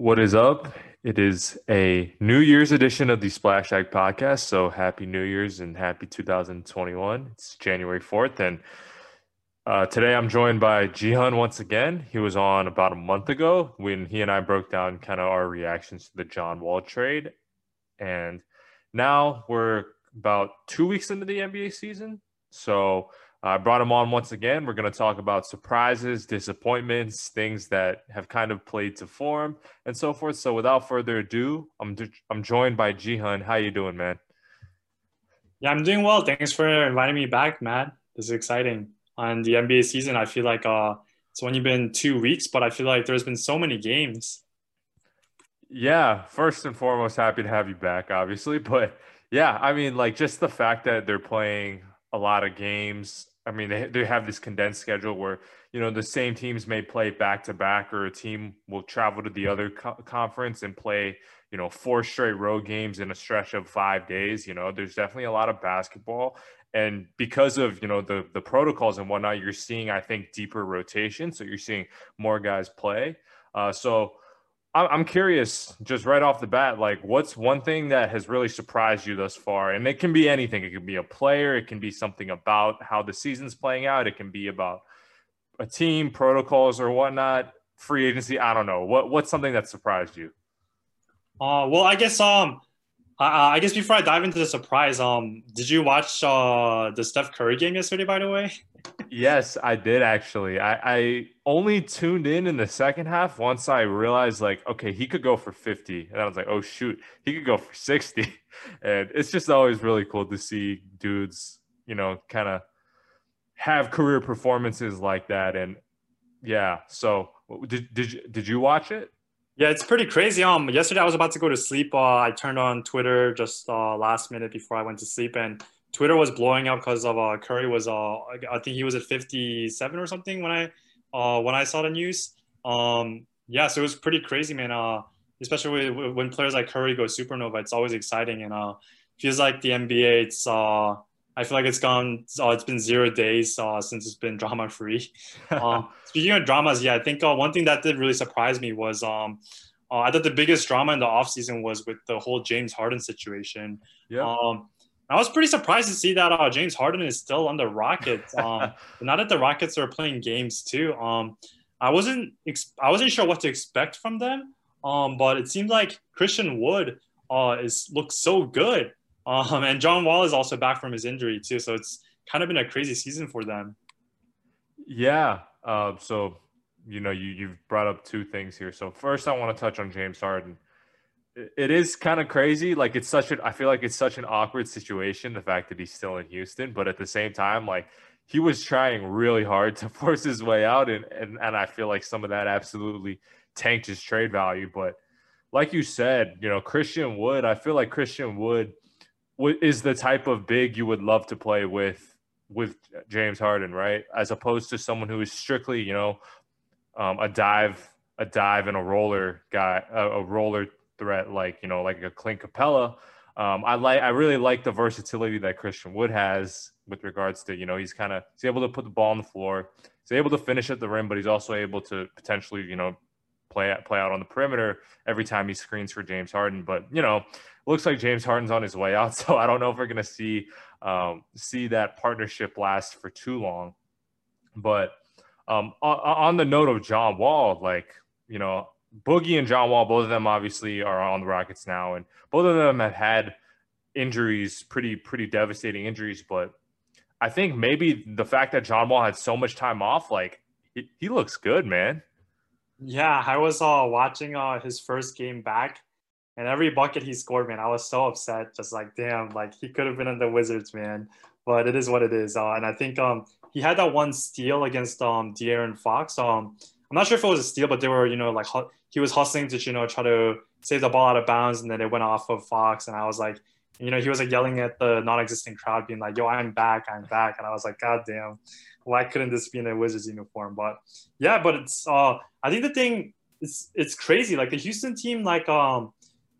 What is up? It is a New Year's edition of the Splash Act podcast. So happy New Year's and happy 2021. It's January 4th. And uh, today I'm joined by Jihan once again. He was on about a month ago when he and I broke down kind of our reactions to the John Wall trade. And now we're about two weeks into the NBA season. So I brought him on once again. We're going to talk about surprises, disappointments, things that have kind of played to form, and so forth. So, without further ado, I'm I'm joined by Jihan. How you doing, man? Yeah, I'm doing well. Thanks for inviting me back, Matt. This is exciting. On the NBA season, I feel like uh, it's only been two weeks, but I feel like there's been so many games. Yeah, first and foremost, happy to have you back, obviously. But yeah, I mean, like just the fact that they're playing a lot of games I mean, they, they have this condensed schedule where, you know, the same teams may play back to back, or a team will travel to the other co- conference and play, you know, four straight road games in a stretch of five days. You know, there's definitely a lot of basketball. And because of, you know, the, the protocols and whatnot, you're seeing, I think, deeper rotation. So you're seeing more guys play. Uh, so, I'm curious, just right off the bat, like what's one thing that has really surprised you thus far? And it can be anything. It can be a player. It can be something about how the season's playing out. It can be about a team, protocols, or whatnot. Free agency. I don't know. What what's something that surprised you? Uh, well, I guess um, I, I guess before I dive into the surprise, um, did you watch uh the Steph Curry game yesterday? By the way yes, I did actually. I, I only tuned in in the second half once I realized like, okay, he could go for 50. And I was like, oh shoot, he could go for 60. And it's just always really cool to see dudes, you know, kind of have career performances like that. And yeah, so did, did you, did you watch it? Yeah, it's pretty crazy. Um, yesterday I was about to go to sleep. Uh, I turned on Twitter just uh, last minute before I went to sleep, and Twitter was blowing up because of uh, Curry was uh, I think he was at 57 or something when I uh, when I saw the news. Um, yeah, so it was pretty crazy, man. Uh, especially when players like Curry go supernova, it's always exciting and uh, feels like the NBA. It's uh, I feel like it's gone. Uh, it's been zero days uh, since it's been drama free. uh, speaking of dramas, yeah, I think uh, one thing that did really surprise me was um, uh, I thought the biggest drama in the offseason was with the whole James Harden situation. Yeah. Um, I was pretty surprised to see that uh, James Harden is still on the Rockets. Um, now that the Rockets are playing games too, um, I wasn't ex- I wasn't sure what to expect from them. Um, but it seemed like Christian Wood uh, is looks so good, um, and John Wall is also back from his injury too. So it's kind of been a crazy season for them. Yeah. Uh, so you know you you've brought up two things here. So first, I want to touch on James Harden it is kind of crazy. Like it's such an I feel like it's such an awkward situation, the fact that he's still in Houston, but at the same time, like he was trying really hard to force his way out and and, and I feel like some of that absolutely tanked his trade value. But like you said, you know, Christian Wood, I feel like Christian Wood is the type of big you would love to play with with James Harden, right? As opposed to someone who is strictly, you know, um, a dive, a dive and a roller guy, a, a roller threat like you know like a Clint Capela. Um, I like I really like the versatility that Christian Wood has with regards to you know he's kind of he's able to put the ball on the floor, he's able to finish at the rim, but he's also able to potentially you know play play out on the perimeter every time he screens for James Harden. But you know, looks like James Harden's on his way out, so I don't know if we're gonna see um, see that partnership last for too long. But um, on, on the note of John Wall, like you know, Boogie and John Wall, both of them obviously are on the Rockets now, and both of them have had injuries, pretty pretty devastating injuries. But I think maybe the fact that John Wall had so much time off, like he, he looks good, man. Yeah, I was uh, watching uh, his first game back, and every bucket he scored, man, I was so upset. Just like, damn, like he could have been in the Wizards, man. But it is what it is. Uh, and I think um, he had that one steal against um, De'Aaron Fox. Um, I'm not sure if it was a steal, but they were, you know, like he was hustling to, you know, try to save the ball out of bounds, and then it went off of Fox. And I was like, you know, he was like yelling at the non-existent crowd, being like, "Yo, I'm back, I'm back," and I was like, "God damn, why couldn't this be in a Wizards uniform?" But yeah, but it's, uh, I think the thing it's it's crazy. Like the Houston team, like um,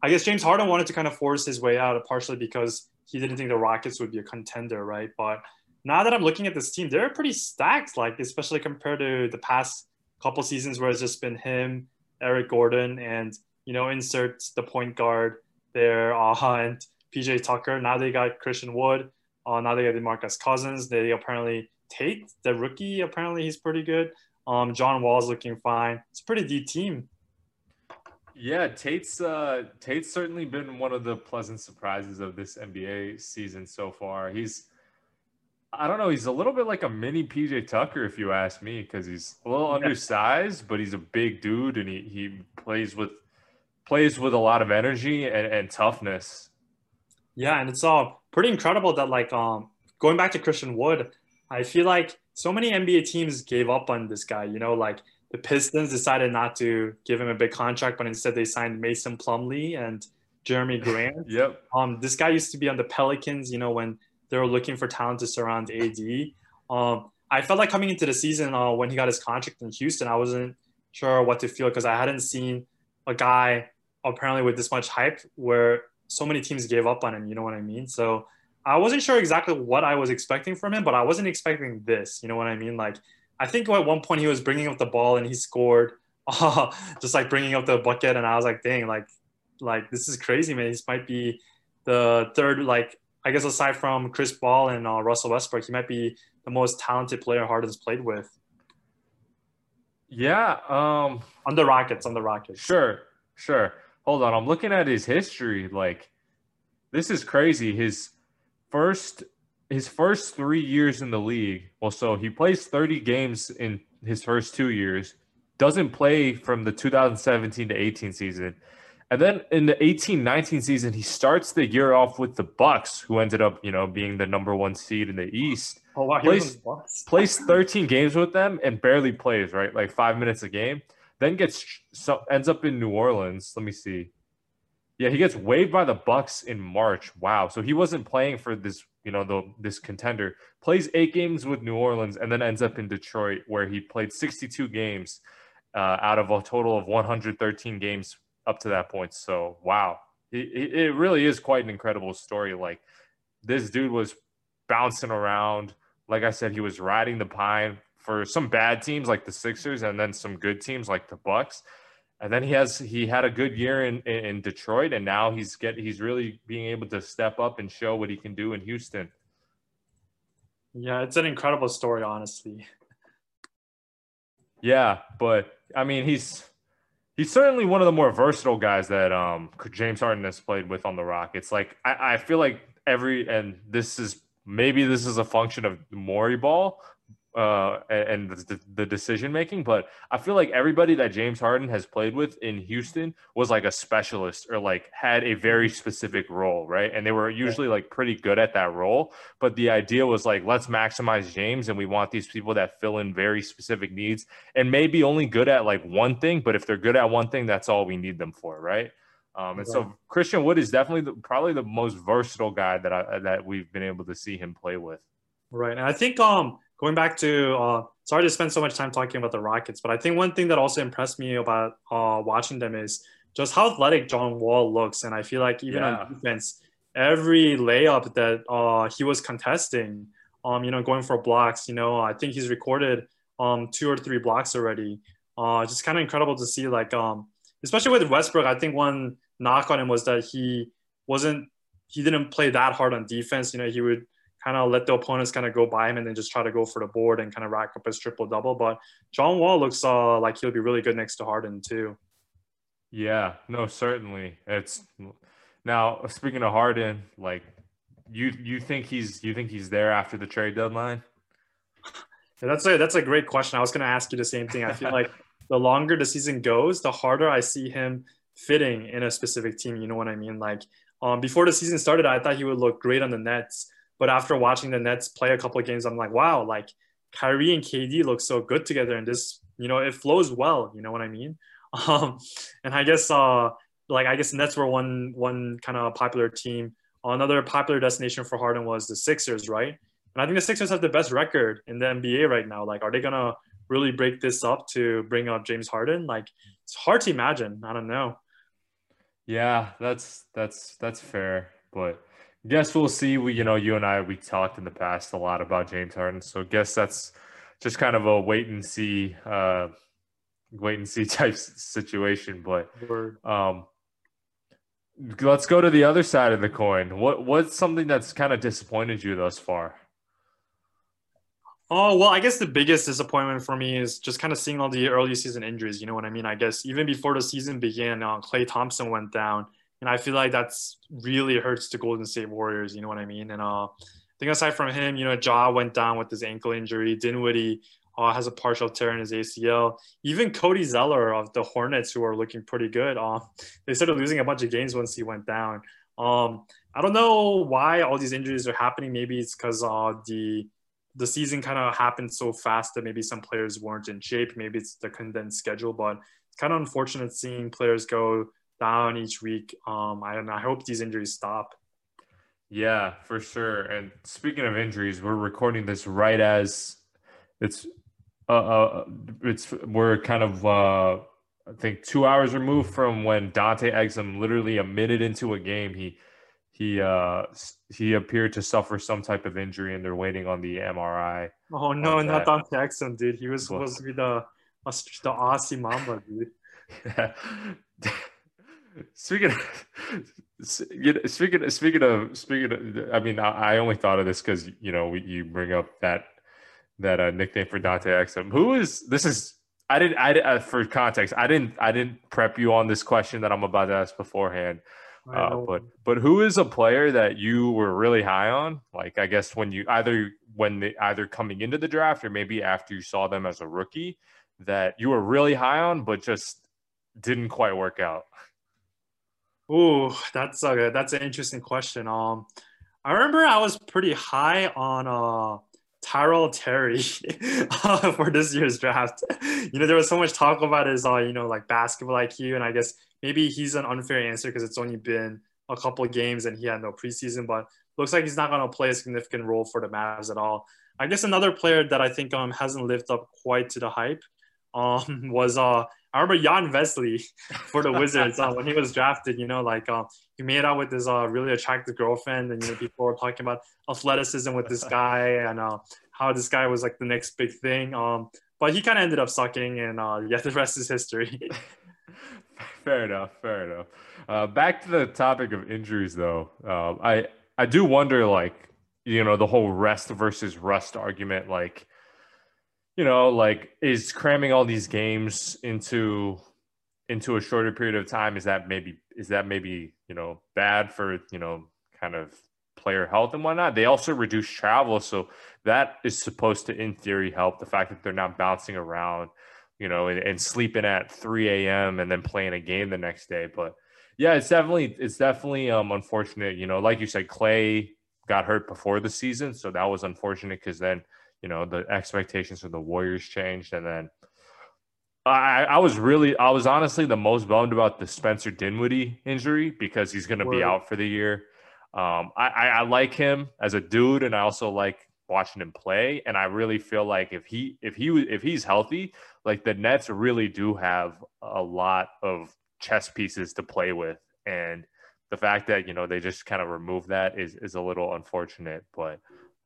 I guess James Harden wanted to kind of force his way out, partially because he didn't think the Rockets would be a contender, right? But now that I'm looking at this team, they're pretty stacked, like especially compared to the past couple seasons where it's just been him, Eric Gordon, and you know, insert the point guard there uh, and PJ Tucker. Now they got Christian Wood. Uh, now they got DeMarcus Cousins. They apparently Tate, the rookie, apparently he's pretty good. Um, John Wall's looking fine. It's a pretty deep team. Yeah, Tate's uh, Tate's certainly been one of the pleasant surprises of this NBA season so far. He's I don't know, he's a little bit like a mini PJ Tucker if you ask me because he's a little undersized, but he's a big dude and he he plays with plays with a lot of energy and, and toughness. Yeah, and it's all uh, pretty incredible that like um going back to Christian Wood, I feel like so many NBA teams gave up on this guy, you know, like the Pistons decided not to give him a big contract, but instead they signed Mason Plumlee and Jerami Grant. yep. Um, this guy used to be on the Pelicans, you know, when they were looking for talent to surround AD. Um, I felt like coming into the season uh, when he got his contract in Houston, I wasn't sure what to feel because I hadn't seen a guy apparently with this much hype where so many teams gave up on him. You know what I mean? So I wasn't sure exactly what I was expecting from him, but I wasn't expecting this. You know what I mean? Like I think at one point he was bringing up the ball and he scored, uh, just like bringing up the bucket, and I was like, dang, like, like this is crazy, man. This might be the third, like, I guess aside from Chris Paul and uh, Russell Westbrook, he might be the most talented player Harden's played with. Yeah, um, on the Rockets, on the Rockets. Sure, sure. Hold on, I'm looking at his history. Like, this is crazy. His first his first three years in the league, well, so he plays 30 games in his first two years, doesn't play from the 2017 to 18 season. And then in the 18-19 season, he starts the year off with the Bucks, who ended up, you know, being the number one seed in the East. Oh wow, plays, plays 13 games with them and barely plays, right? Like five minutes a game. Then gets so ends up in New Orleans. Let me see. Yeah, he gets waived by the Bucks in March. Wow. So he wasn't playing for this, you know, the this contender. Plays eight games with New Orleans and then ends up in Detroit, where he played 62 games uh, out of a total of 113 games up to that point. So wow, it, it really is quite an incredible story. Like this dude was bouncing around. Like I said, he was riding the pine for some bad teams like the Sixers, and then some good teams like the Bucks and then he has he had a good year in, in Detroit, and now he's get he's really being able to step up and show what he can do in Houston. Yeah, it's an incredible story, honestly. Yeah, but I mean, he's he's certainly one of the more versatile guys that um James Harden has played with on the Rockets. Like I, I feel like every and this is maybe this is a function of Morey ball, uh, and the, the decision making. But I feel like everybody that James Harden has played with in Houston was like a specialist or like had a very mm-hmm. specific role, right? And they were usually like pretty good at that role. But the idea was like, let's maximize James, and we want these people that fill in very specific needs and maybe only good at like one thing. But if they're good at one thing, that's all we need them for, right? Um, and so Christian Wood is definitely the, probably the most versatile guy that I, that we've been able to see him play with. Right, and I think um going back to uh, sorry to spend so much time talking about the Rockets, but I think one thing that also impressed me about uh, watching them is just how athletic John Wall looks, and I feel like even yeah. on defense, every layup that uh, he was contesting, um, you know, going for blocks, you know, I think he's recorded um two or three blocks already. Uh, just kind of incredible to see, like um, especially with Westbrook. I think one knock on him was that he wasn't he didn't play that hard on defense. You know, he would kind of let the opponents kind of go by him and then just try to go for the board and kind of rack up his triple double. But John Wall looks uh, like he'll be really good next to Harden too. Yeah, no, certainly. It's now speaking of Harden, like you you think he's you think he's there after the trade deadline? Yeah, that's a that's a great question. I was going to ask you the same thing. I feel like the longer the season goes, the harder I see him fitting in a specific team. You know what I mean? Like um, before the season started, I thought he would look great on the Nets. But after watching the Nets play a couple of games, I'm like, wow, like Kyrie and KD look so good together, and this, you know, it flows well. You know what I mean? Um, and I guess, uh, like I guess Nets were one one kind of popular team. Another popular destination for Harden was the Sixers, right? And I think the Sixers have the best record in the NBA right now. Like, are they gonna really break this up to bring up James Harden? Like, it's hard to imagine. I don't know. Yeah, that's that's that's fair, but guess we'll see. We, you know, you and I, we talked in the past a lot about James Harden, so guess that's just kind of a wait and see uh, wait and see type situation. But um, let's go to the other side of the coin. What what's something that's kind of disappointed you thus far? Oh well, I guess the biggest disappointment for me is just kind of seeing all the early season injuries. You know what I mean? I guess even before the season began, uh, Klay Thompson went down, and I feel like that's really hurts the Golden State Warriors. You know what I mean? And uh, I think aside from him, you know, Ja went down with his ankle injury. Dinwiddie uh, has a partial tear in his ACL. Even Cody Zeller of the Hornets, who are looking pretty good, uh, they started losing a bunch of games once he went down. Um, I don't know why all these injuries are happening. Maybe it's because uh, the the season kind of happened so fast that maybe some players weren't in shape. Maybe it's the condensed schedule, but it's kind of unfortunate seeing players go down each week. Um, I, I hope these injuries stop. Yeah, for sure. And speaking of injuries, we're recording this right as it's uh, uh it's we're kind of uh I think two hours removed from when Dante Exum literally a minute into a game he he uh he appeared to suffer some type of injury and they're waiting on the MRI. Oh no, not Dante Exum, dude. He was supposed to be the the Aussie Mamba, dude. Speaking of, speaking of, speaking of speaking of, I mean, I, I only thought of this because you know we, you bring up that that uh, nickname for Dante Exum. Who is this? Is I didn't I uh, for context I didn't I didn't prep you on this question that I'm about to ask beforehand. Uh, but but who is a player that you were really high on? Like I guess when you either when they either coming into the draft or maybe after you saw them as a rookie that you were really high on, but just didn't quite work out. Ooh, that's a that's an interesting question. Um, I remember I was pretty high on uh Tyrell Terry uh, for this year's draft. You know, there was so much talk about his, uh, you know, like basketball IQ, and I guess maybe he's an unfair answer because it's only been a couple games and he had no preseason, but looks like he's not going to play a significant role for the Mavs at all. I guess another player that I think um hasn't lived up quite to the hype um was uh I remember Jan Vesely for the Wizards uh, when he was drafted. You know, like uh, he made out with his uh, really attractive girlfriend, and you know people were talking about athleticism with this guy and uh, how this guy was like the next big thing. Um, but he kind of ended up sucking, and uh, yeah, the rest is history. fair enough. Fair enough. Uh, back to the topic of injuries, though. I I do wonder, like you know, the whole rest versus rust argument. Like, you know, like is cramming all these games into into a shorter period of time is that maybe is that maybe you know bad for you know kind of player health and whatnot. They also reduce travel, so that is supposed to, in theory, help the fact that they're not bouncing around you know, and, and sleeping at 3 a.m. and then playing a game the next day. But yeah, it's definitely it's definitely um unfortunate. You know, like you said, Klay got hurt before the season, so that was unfortunate because then you know the expectations for the Warriors changed, and then I, I was really I was honestly the most bummed about the Spencer Dinwiddie injury because he's going to be out for the year. Um, I, I, I like him as a dude, and I also like watching him play. And I really feel like if he if he if he's healthy, like the Nets really do have a lot of chess pieces to play with. And the fact that you know they just kind of remove that is is a little unfortunate. But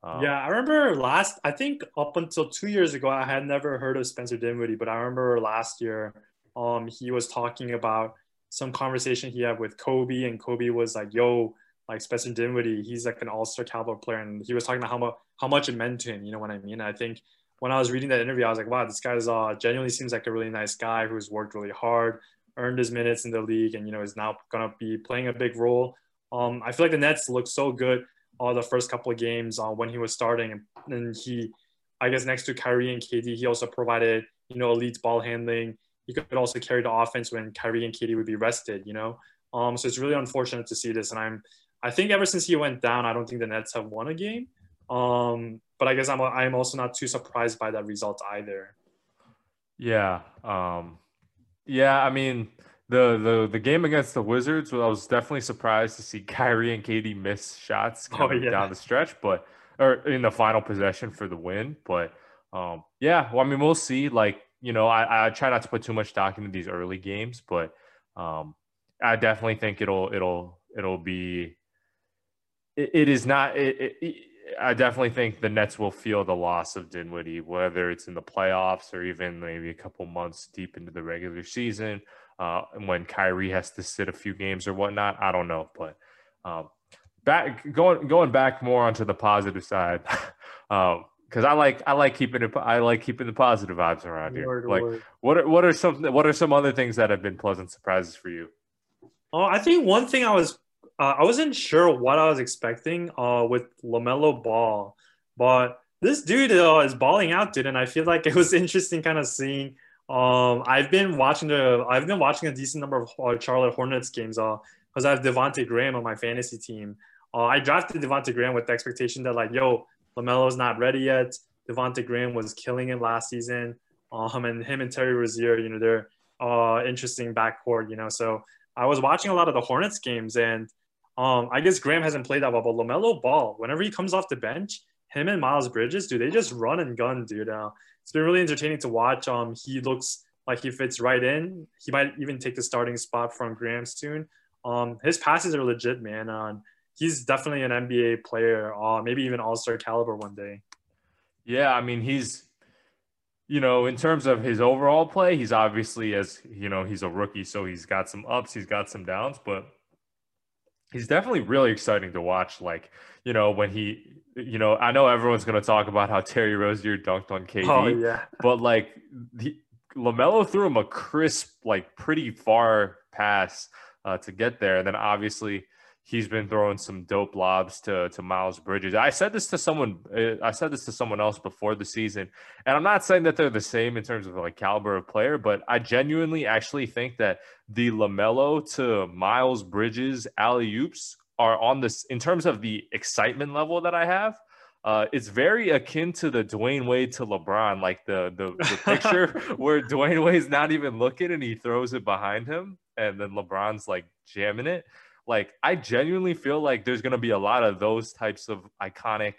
um, yeah, I remember last. I think up until two years ago, I had never heard of Spencer Dinwiddie, but I remember last year, um, he was talking about some conversation he had with Kobe, and Kobe was like, "Yo, like Spencer Dinwiddie, he's like an all-star caliber player, and he was talking about how much how much it meant to him. You know what I mean? I think when I was reading that interview, I was like, wow, this guy's uh, genuinely seems like a really nice guy who's worked really hard, earned his minutes in the league, and you know is now gonna be playing a big role. Um, I feel like the Nets look so good uh, the first couple of games uh, when he was starting, and, and he, I guess, next to Kyrie and KD, he also provided you know elite ball handling. He could also carry the offense when Kyrie and KD would be rested. You know, um, so it's really unfortunate to see this, and I'm I think ever since he went down, I don't think the Nets have won a game. Um, but I guess I'm I'm also not too surprised by that result either. Yeah. Um, yeah. I mean, the the the game against the Wizards, well, I was definitely surprised to see Kyrie and KD miss shots coming oh, yeah. down the stretch, but or in the final possession for the win. But um, yeah, well, I mean, we'll see. Like, you know, I, I try not to put too much stock into these early games, but um, I definitely think it'll it'll it'll be it, it is not it, it, I definitely think the Nets will feel the loss of Dinwiddie, whether it's in the playoffs or even maybe a couple months deep into the regular season, uh, when Kyrie has to sit a few games or whatnot. I don't know, but um, back going going back more onto the positive side, because um, I like I like keeping it I like keeping the positive vibes around here. Like, what are what are some what are some other things that have been pleasant surprises for you? Oh, I think one thing I was uh, I wasn't sure what I was expecting uh, with LaMelo Ball, but this dude uh, is balling out, dude, and I feel like it was interesting, kind of seeing. Um, I've been watching the I've been watching a decent number of uh, Charlotte Hornets games Uh, because I have Devonte Graham on my fantasy team. Uh, I drafted Devonte Graham with the expectation that like, yo, LaMelo's not ready yet. Devonte Graham was killing it last season. Um, and him and Terry Rozier, you know, they're uh interesting backcourt, you know. So I was watching a lot of the Hornets games and um, I guess Graham hasn't played that well, but LaMelo Ball, whenever he comes off the bench, him and Miles Bridges, dude, they just run and gun, dude. Uh, it's been really entertaining to watch. Um, he looks like he fits right in. He might even take the starting spot from Graham soon. Um, his passes are legit, man. Uh, he's definitely an NBA player, uh, maybe even All Star caliber one day. Yeah, I mean, he's, you know, in terms of his overall play, he's obviously as you know, he's a rookie, so he's got some ups, he's got some downs, but he's definitely really exciting to watch. Like, you know, when he, you know, I know everyone's going to talk about how Terry Rozier dunked on KD, oh, yeah. but like the, LaMelo threw him a crisp, like pretty far pass uh, to get there. And then obviously he's been throwing some dope lobs to to Miles Bridges. I said this to someone. Uh, I said this to someone else before the season, and I'm not saying that they're the same in terms of like caliber of player, but I genuinely actually think that the Lamelo to Miles Bridges alley oops are on this in terms of the excitement level that I have. Uh, it's very akin to the Dwyane Wade to LeBron, like the the, the picture where Dwyane Wade's not even looking and he throws it behind him, and then LeBron's like jamming it. Like I genuinely feel like there's gonna be a lot of those types of iconic,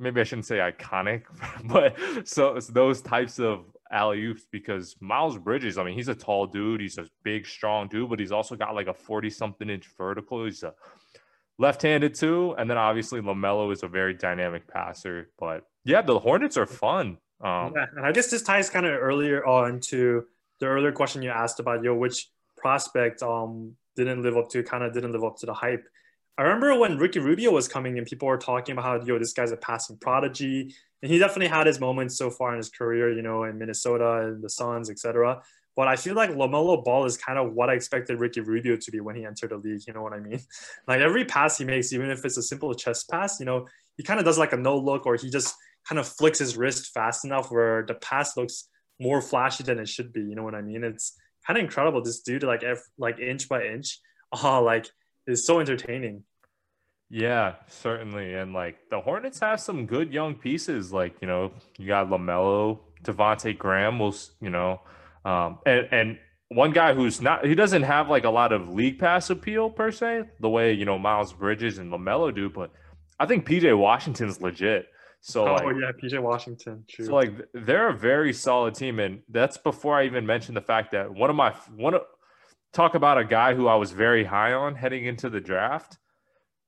maybe I shouldn't say iconic, but so it's those types of alley oops because Miles Bridges, I mean, he's a tall dude, he's a big, strong dude, but he's also got like a 40 something inch vertical. He's a left-handed too, and then obviously Lamelo is a very dynamic passer. But yeah, the Hornets are fun. Um, yeah, and I guess this ties kind of earlier on to the earlier question you asked about yo, which prospect um didn't live up to kind of didn't live up to the hype. I remember when Ricky Rubio was coming and people were talking about how yo this guy's a passing prodigy, and he definitely had his moments so far in his career, you know, in Minnesota and the Suns, etc. But I feel like Lamelo Ball is kind of what I expected Ricky Rubio to be when he entered the league. You know what I mean? Like every pass he makes, even if it's a simple chest pass, you know, he kind of does like a no look or he just kind of flicks his wrist fast enough where the pass looks more flashy than it should be. You know what I mean? It's kind of incredible. This dude, like, like inch by inch, uh, like is so entertaining. Yeah, certainly. And like the Hornets have some good young pieces. Like, you know, you got LaMelo, Devonte Graham will, you know, um, and, and one guy who's not, he doesn't have like a lot of league pass appeal per se, the way, you know, Miles Bridges and LaMelo do, but I think PJ Washington's legit. So, oh, like, yeah, PJ Washington. True. So, like, they're a very solid team. And that's before I even mentioned the fact that one of my, one of, talk about a guy who I was very high on heading into the draft.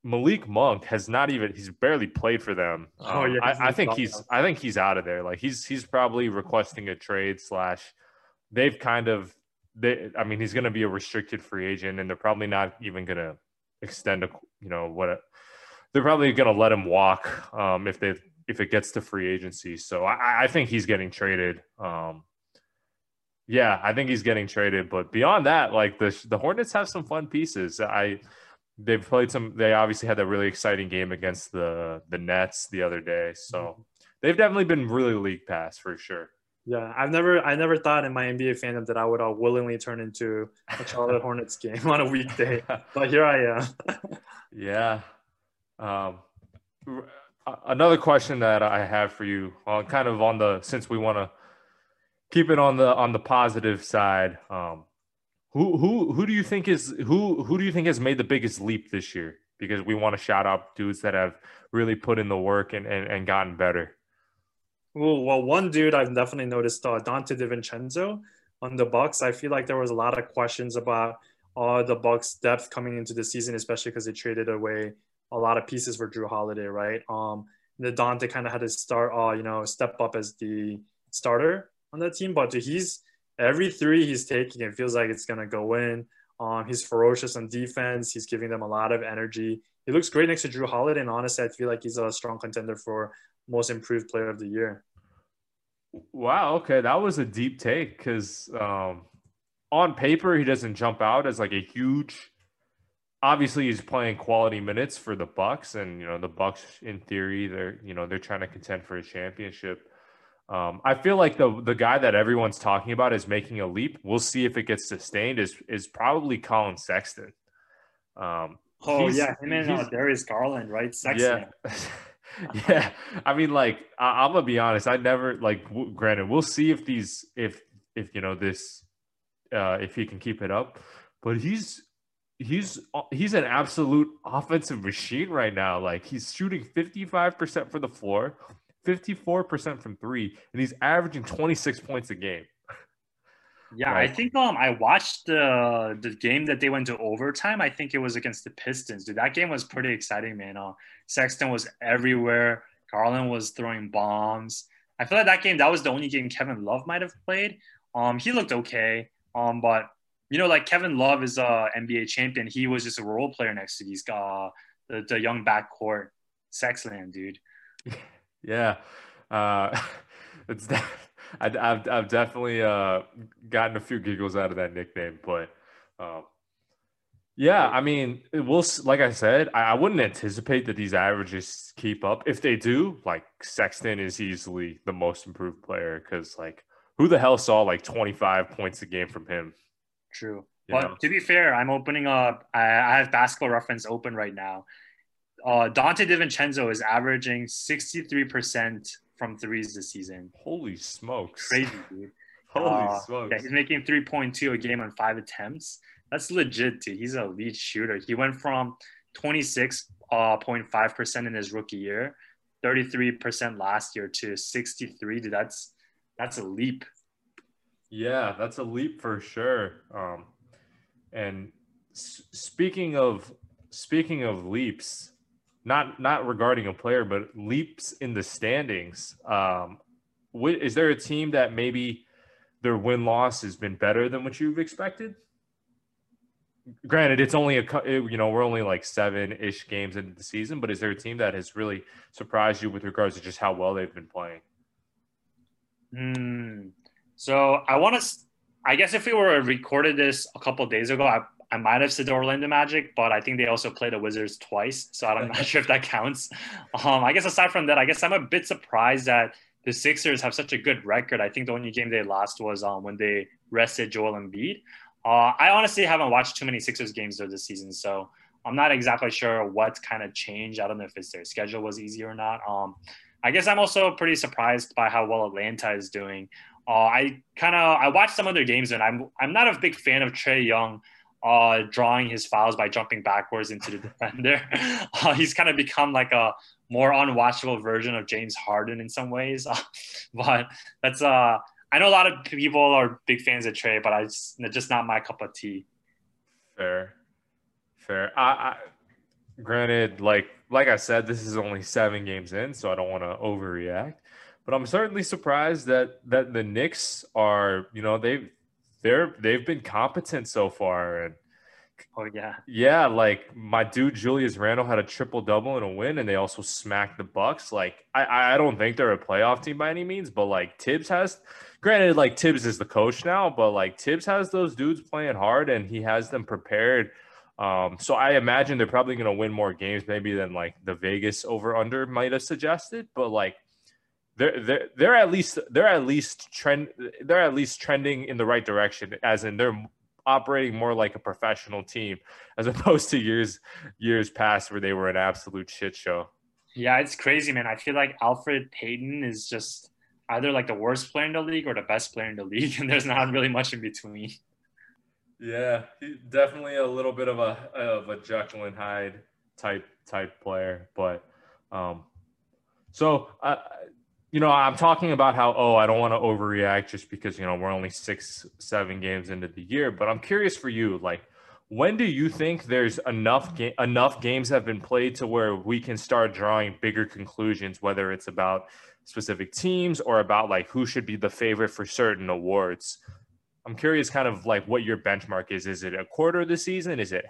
Malik Monk has not even he's barely played for them. Oh yeah, I, I, think he's I think he's out of there. Like he's he's probably requesting a trade slash they've kind of they I mean he's gonna be a restricted free agent and they're probably not even gonna extend a you know what they're probably gonna let him walk um, if they if it gets to free agency. So I, I think he's getting traded. Um, yeah, I think he's getting traded. But beyond that, like the the Hornets have some fun pieces. I they've played some. They obviously had that really exciting game against the the Nets the other day. So mm-hmm. they've definitely been really league pass for sure. Yeah, I've never I never thought in my NBA fandom that I would all willingly turn into a Charlotte Hornets game on a weekday, but here I am. yeah. Um, another question that I have for you, uh, kind of on the since we want to keep it on the on the positive side. Um, who who who do you think is who who do you think has made the biggest leap this year? Because we want to shout out dudes that have really put in the work and and, and gotten better. Well, well, one dude I've definitely noticed, uh, Donte DiVincenzo on the Bucks. I feel like there was a lot of questions about uh, the Bucks' depth coming into the season, especially because they traded away a lot of pieces for Jrue Holiday, right? Um, the Donte kind of had to start, uh, you know, step up as the starter on that team, but he's every three he's taking, it feels like it's gonna go in. Um, he's ferocious on defense. He's giving them a lot of energy. He looks great next to Jrue Holiday, and honestly, I feel like he's a strong contender for most improved player of the year. Wow. Okay, that was a deep take because um, on paper he doesn't jump out as like a huge. Obviously, he's playing quality minutes for the Bucks, and you know the Bucks, in theory, they're you know they're trying to contend for a championship. Um, I feel like the the guy that everyone's talking about is making a leap. We'll see if it gets sustained. Is is probably Collin Sexton. Um, oh yeah, him and uh, Darius Garland, right? Sexton. Yeah. yeah, I mean, like I, am gonna be honest. I never like. W- granted, we'll see if these if if you know this uh if he can keep it up, but he's he's he's an absolute offensive machine right now. Like he's shooting 55% for the floor, 54% from three, and he's averaging 26 points a game. Yeah, right. I think um I watched the the game that they went to overtime. I think it was against the Pistons. Dude, that game was pretty exciting, man. Uh, Sexton was everywhere. Garland was throwing bombs. I feel like that game that was the only game Kevin Love might have played. Um, he looked okay. Um, but you know, like Kevin Love is a NBA champion. He was just a role player next to these uh the, the young backcourt. Sexland, dude. Yeah. Uh, it's. I, have I've definitely uh, gotten a few giggles out of that nickname, but um, yeah, I mean, we'll like I said, I, I, wouldn't anticipate that these averages keep up. If they do, like Sexton is easily the most improved player because like who the hell saw like 25 points a game from him? True. You but know? to be fair, I'm opening up. I, I have basketball reference open right now. Uh, Donte DiVincenzo is averaging 63% from threes this season. Holy smokes. Crazy, dude. Holy uh, smokes. Yeah, he's making 3.2 a game on five attempts. That's legit, dude. He's a lead shooter. He went from 26.5% uh, in his rookie year, 33% last year to 63. Dude, that's that's a leap. Yeah, that's a leap for sure. Um, and s- speaking of speaking of leaps, not not regarding a player, but leaps in the standings. Um, is there a team that maybe their win loss has been better than what you've expected? Granted, it's only a you know we're only like seven ish games into the season, but is there a team that has really surprised you with regards to just how well they've been playing? Hmm. So I want to. I guess if we were to recorded this a couple days ago, I, I might have said Orlando Magic, but I think they also played the Wizards twice, so I'm not sure if that counts. Um, I guess aside from that, I guess I'm a bit surprised that the Sixers have such a good record. I think the only game they lost was um, when they rested Joel Embiid. Uh, I honestly haven't watched too many Sixers games this season, so I'm not exactly sure what kind of changed. I don't know if it's their schedule was easy or not. Um, I guess I'm also pretty surprised by how well Atlanta is doing. Uh, I kind of I watched some of their games and I'm I'm not a big fan of Trae Young uh, drawing his fouls by jumping backwards into the defender. Uh, he's kind of become like a more unwatchable version of James Harden in some ways. but that's uh, I know a lot of people are big fans of Trae, but I just, just not my cup of tea. Fair, fair. I, I granted, like like I said, this is only seven games in, so I don't want to overreact. But I'm certainly surprised that that the Knicks are, you know, they've they're they've been competent so far and oh yeah yeah like my dude julius randle had a triple double and a win and they also smacked the bucks like i i don't think they're a playoff team by any means but like thibs has granted like thibs is the coach now but like thibs has those dudes playing hard and he has them prepared um, so I imagine they're probably going to win more games maybe than like the Vegas over under might have suggested. But like they're they're they're at least they're at least trend they're at least trending in the right direction as in they're operating more like a professional team as opposed to years years past where they were an absolute shit show. Yeah, it's crazy, man. I feel like Elfrid Payton is just either like the worst player in the league or the best player in the league, and there's not really much in between. Yeah, definitely a little bit of a of a Jekyll and Hyde type type player, but um, so uh, you know, I'm talking about how, oh, I don't want to overreact just because, you know, we're only six, seven games into the year. But I'm curious for you, like, when do you think there's enough ga- enough games have been played to where we can start drawing bigger conclusions, whether it's about specific teams or about like who should be the favorite for certain awards? I'm curious, kind of like what your benchmark is. Is it a quarter of the season? Is it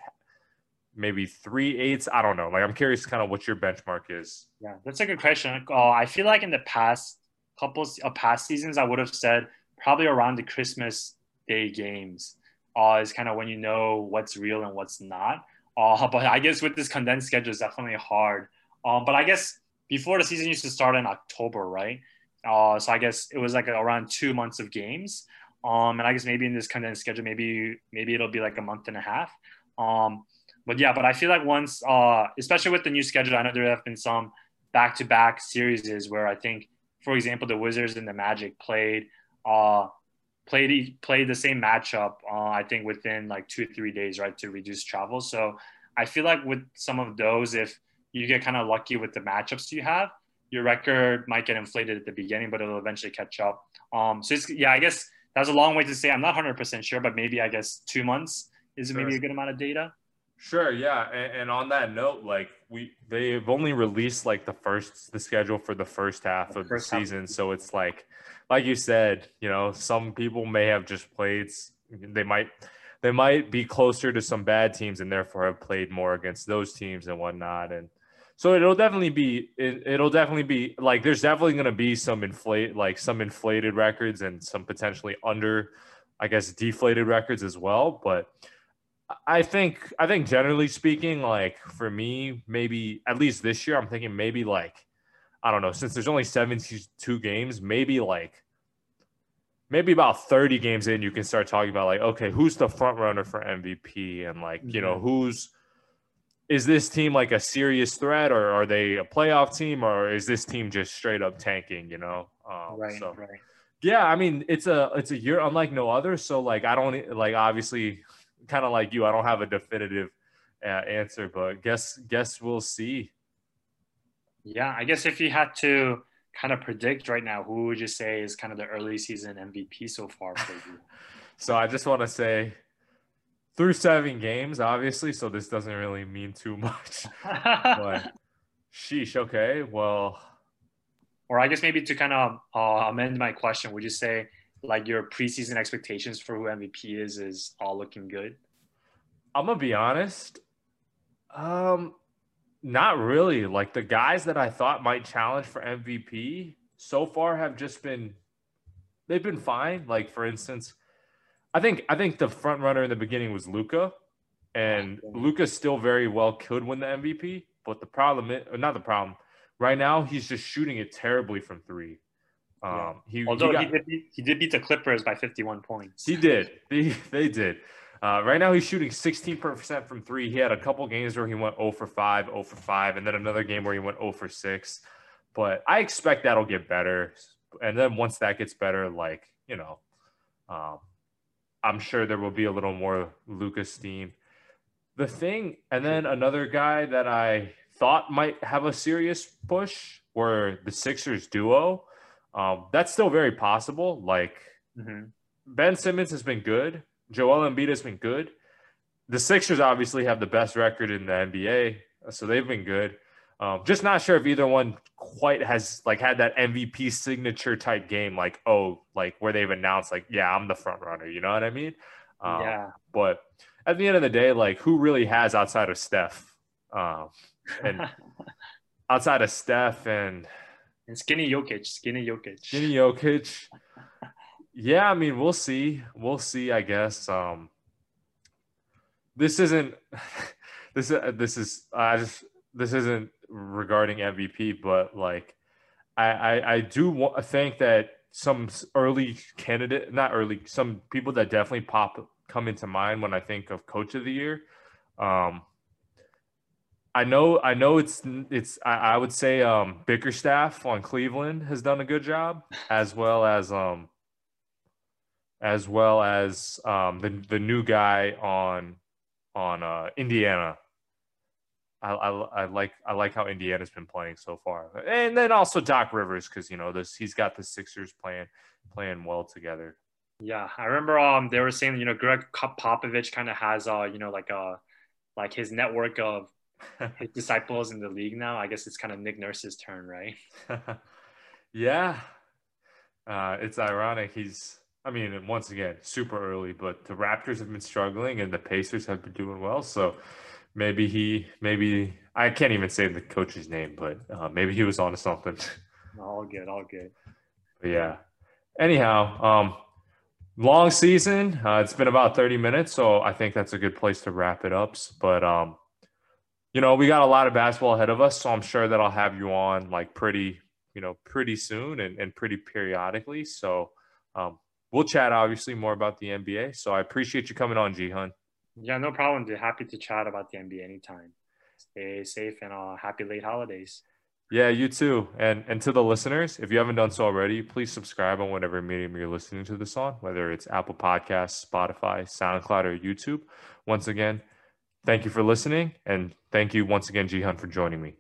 maybe three eighths? I don't know. Like, I'm curious, kind of what your benchmark is. Yeah, that's a good question. Uh, I feel like in the past couple of past seasons, I would have said probably around the Christmas Day games uh, is kind of when you know what's real and what's not. Uh, but I guess with this condensed schedule, it's definitely hard. Um, but I guess before the season used to start in October, right? Uh, so I guess it was like around two months of games. Um, and I guess maybe in this condensed schedule, maybe maybe it'll be like a month and a half. Um, but yeah, but I feel like once, uh, especially with the new schedule, I know there have been some back-to-back series where I think, for example, the Wizards and the Magic played uh, played played the same matchup. Uh, I think within like two three days, right, to reduce travel. So I feel like with some of those, if you get kind of lucky with the matchups you have, your record might get inflated at the beginning, but it'll eventually catch up. Um, so it's, yeah, I guess that's a long way to say. I'm not 100% sure, but maybe I guess two months is sure. maybe a good amount of data. Sure, yeah, and, and, on that note, like we they've only released like the first the schedule for the first half the of first the season, half. so it's like like you said, you know, some people may have just played they might they might be closer to some bad teams and therefore have played more against those teams and whatnot. And so it'll definitely be it, will definitely be like there's definitely gonna be some inflate like some inflated records and some potentially under I guess deflated records as well. But I think I think generally speaking, like for me, maybe at least this year, I'm thinking maybe like I don't know, since there's only 72 games, maybe like maybe about 30 games in, you can start talking about like, okay, who's the front runner for MVP and like, you know, mm-hmm. who's is this team like a serious threat or are they a playoff team or is this team just straight up tanking, you know? Um, right, so, right. Yeah, I mean, it's a it's a year unlike no other. So like, I don't like obviously kind of like you, I don't have a definitive uh, answer, but guess guess we'll see. Yeah, I guess if you had to kind of predict right now, who would you say is kind of the early season MVP so far for you? so I just want to say through seven games, obviously, so this doesn't really mean too much. but sheesh, okay, well. Or I guess maybe to kind of uh, amend my question, would you say like your preseason expectations for who MVP is is all looking good? I'm gonna be honest. Um, not really. Like the guys that I thought might challenge for MVP so far have just been they've been fine. Like for instance, I think I think the front runner in the beginning was Luka, and oh, Luka still very well could win the MVP. But the problem, is, not the problem, right now he's just shooting it terribly from three. Um, he, Although he, got, he, did beat, he did beat the Clippers by 51 points. He did. They, they did. Uh, right now, he's shooting 16% from three. He had a couple games where he went 0 for 5, 0 for 5, and then another game where he went 0 for 6. But I expect that'll get better. And then once that gets better, like, you know, um, I'm sure there will be a little more Lucas steam. The thing, and then another guy that I thought might have a serious push were the Sixers duo. Um, that's still very possible. Like mm-hmm. Ben Simmons has been good. Joel Embiid has been good. The Sixers obviously have the best record in the NBA, so they've been good. Um, just not sure if either one quite has like had that MVP signature type game, like oh, like where they've announced like yeah, I'm the front runner. You know what I mean? Um, yeah. But at the end of the day, like who really has outside of Steph, um, and outside of Steph and and skinny Jokic, skinny Jokic. Skinny Jokic. yeah, I mean, we'll see. We'll see, I guess. Um this isn't this uh, this is I just this isn't regarding MVP, but like I I, I do want, think that some early candidate, not early, some people that definitely pop come into mind when I think of coach of the year. Um, I know, I know it's it's. I, I, would say um, Bickerstaff on Cleveland has done a good job, as well as um, as well as um, the the new guy on on uh, Indiana. I, I, I like I like how Indiana's been playing so far, and then also Doc Rivers because you know this he's got the Sixers playing playing well together. Yeah, I remember um they were saying you know Gregg Popovich kind of has uh you know like a like his network of his disciples in the league now. I guess it's kind of Nick Nurse's turn, right? yeah, uh, it's ironic. He's I mean, once again, super early, but the Raptors have been struggling and the Pacers have been doing well. So maybe he, maybe I can't even say the coach's name, but uh, maybe he was onto something. all good, all good. But yeah. Anyhow, um, long season. Uh, it's been about 30 minutes, so I think that's a good place to wrap it up. But um, you know, we got a lot of basketball ahead of us, so I'm sure that I'll have you on like pretty, you know, pretty soon and, and pretty periodically. So um, we'll chat obviously more about the NBA. So I appreciate you coming on, Jihan. Yeah, no problem. Dude. Happy to chat about the NBA anytime. Stay safe and uh, happy late holidays. Yeah, you too. And and to the listeners, if you haven't done so already, please subscribe on whatever medium you're listening to this on, whether it's Apple Podcasts, Spotify, SoundCloud, or YouTube. Once again, thank you for listening, and thank you once again, Jihan, for joining me.